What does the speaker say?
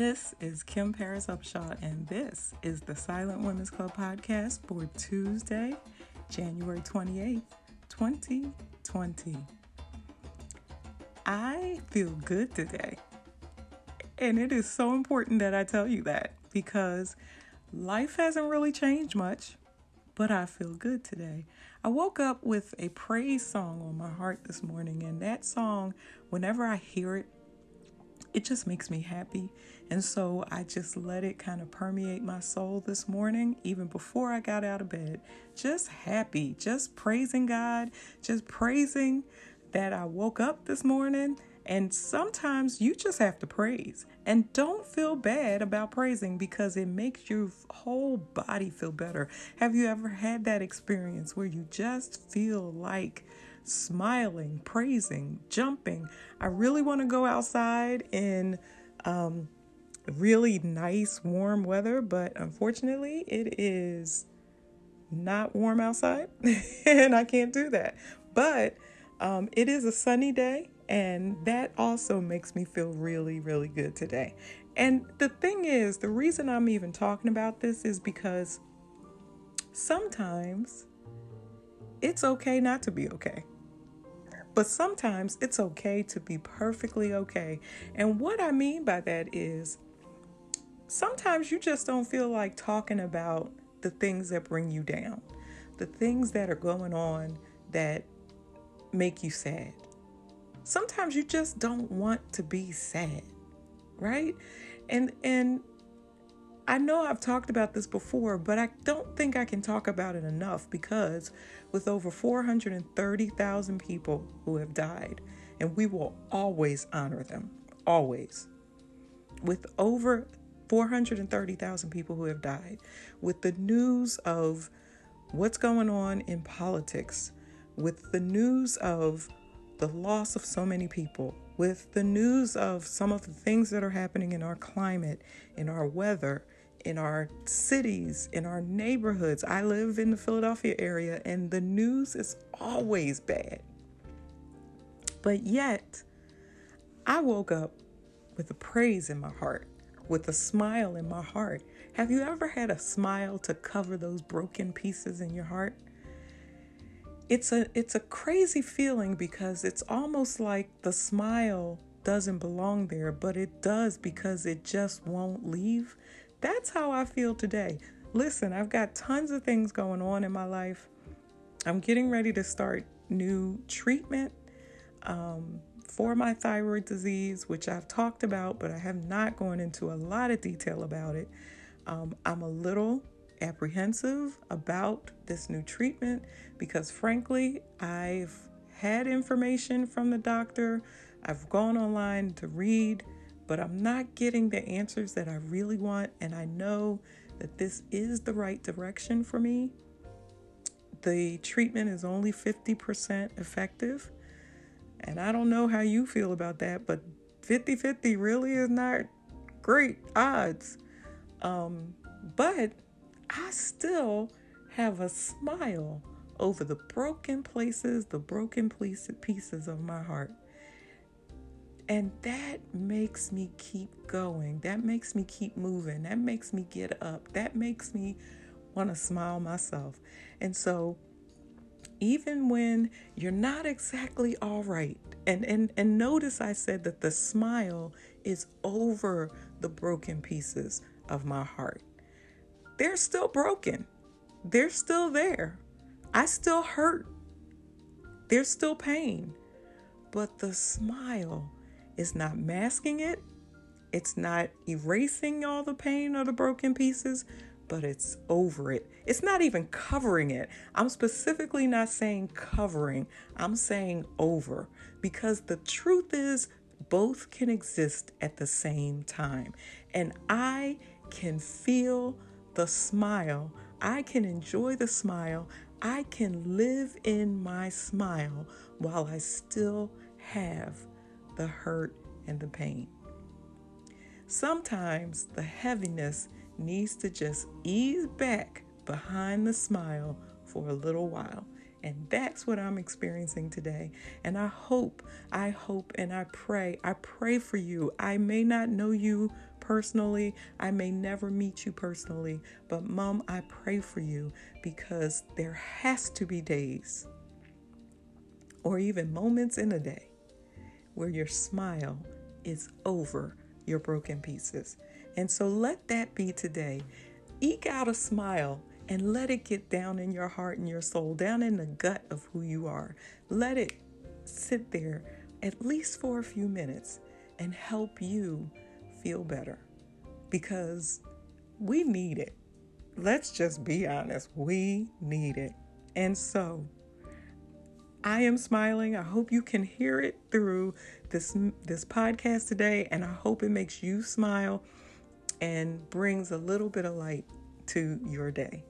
This is Kim Paris Upshaw, and this is the Silent Women's Club podcast for Tuesday, January 28th, 2020. I feel good today. And it is so important that I tell you that because life hasn't really changed much, but I feel good today. I woke up with a praise song on my heart this morning, and that song, whenever I hear it, it just makes me happy. And so I just let it kind of permeate my soul this morning, even before I got out of bed. Just happy, just praising God, just praising that I woke up this morning. And sometimes you just have to praise and don't feel bad about praising because it makes your whole body feel better. Have you ever had that experience where you just feel like smiling, praising, jumping? I really want to go outside in um, really nice, warm weather, but unfortunately, it is not warm outside and I can't do that. But um, it is a sunny day, and that also makes me feel really, really good today. And the thing is, the reason I'm even talking about this is because sometimes it's okay not to be okay. But sometimes it's okay to be perfectly okay. And what I mean by that is sometimes you just don't feel like talking about the things that bring you down, the things that are going on that make you sad. Sometimes you just don't want to be sad, right? And and I know I've talked about this before, but I don't think I can talk about it enough because with over 430,000 people who have died, and we will always honor them, always. With over 430,000 people who have died, with the news of what's going on in politics, with the news of the loss of so many people, with the news of some of the things that are happening in our climate, in our weather, in our cities, in our neighborhoods. I live in the Philadelphia area and the news is always bad. But yet, I woke up with a praise in my heart, with a smile in my heart. Have you ever had a smile to cover those broken pieces in your heart? it's a it's a crazy feeling because it's almost like the smile doesn't belong there, but it does because it just won't leave. That's how I feel today. Listen, I've got tons of things going on in my life. I'm getting ready to start new treatment um, for my thyroid disease, which I've talked about, but I have not gone into a lot of detail about it. Um, I'm a little apprehensive about this new treatment because, frankly, I've had information from the doctor, I've gone online to read, but I'm not getting the answers that I really want, and I know that this is the right direction for me. The treatment is only 50% effective. And I don't know how you feel about that, but 50 50 really is not great odds. Um, but I still have a smile over the broken places, the broken pieces of my heart. And that makes me keep going. That makes me keep moving. That makes me get up. That makes me want to smile myself. And so, even when you're not exactly all right, and, and, and notice I said that the smile is over the broken pieces of my heart they're still broken. They're still there. I still hurt. There's still pain. But the smile is not masking it, it's not erasing all the pain or the broken pieces, but it's over it. It's not even covering it. I'm specifically not saying covering, I'm saying over because the truth is both can exist at the same time. And I can feel the smile. I can enjoy the smile. I can live in my smile while I still have the hurt and the pain. Sometimes the heaviness needs to just ease back behind the smile for a little while. And that's what I'm experiencing today. And I hope, I hope, and I pray, I pray for you. I may not know you personally. I may never meet you personally, but mom, I pray for you because there has to be days or even moments in a day where your smile is over your broken pieces. And so let that be today. Eke out a smile and let it get down in your heart and your soul, down in the gut of who you are. Let it sit there at least for a few minutes and help you feel better because we need it. Let's just be honest, we need it. And so, I am smiling. I hope you can hear it through this this podcast today and I hope it makes you smile and brings a little bit of light to your day.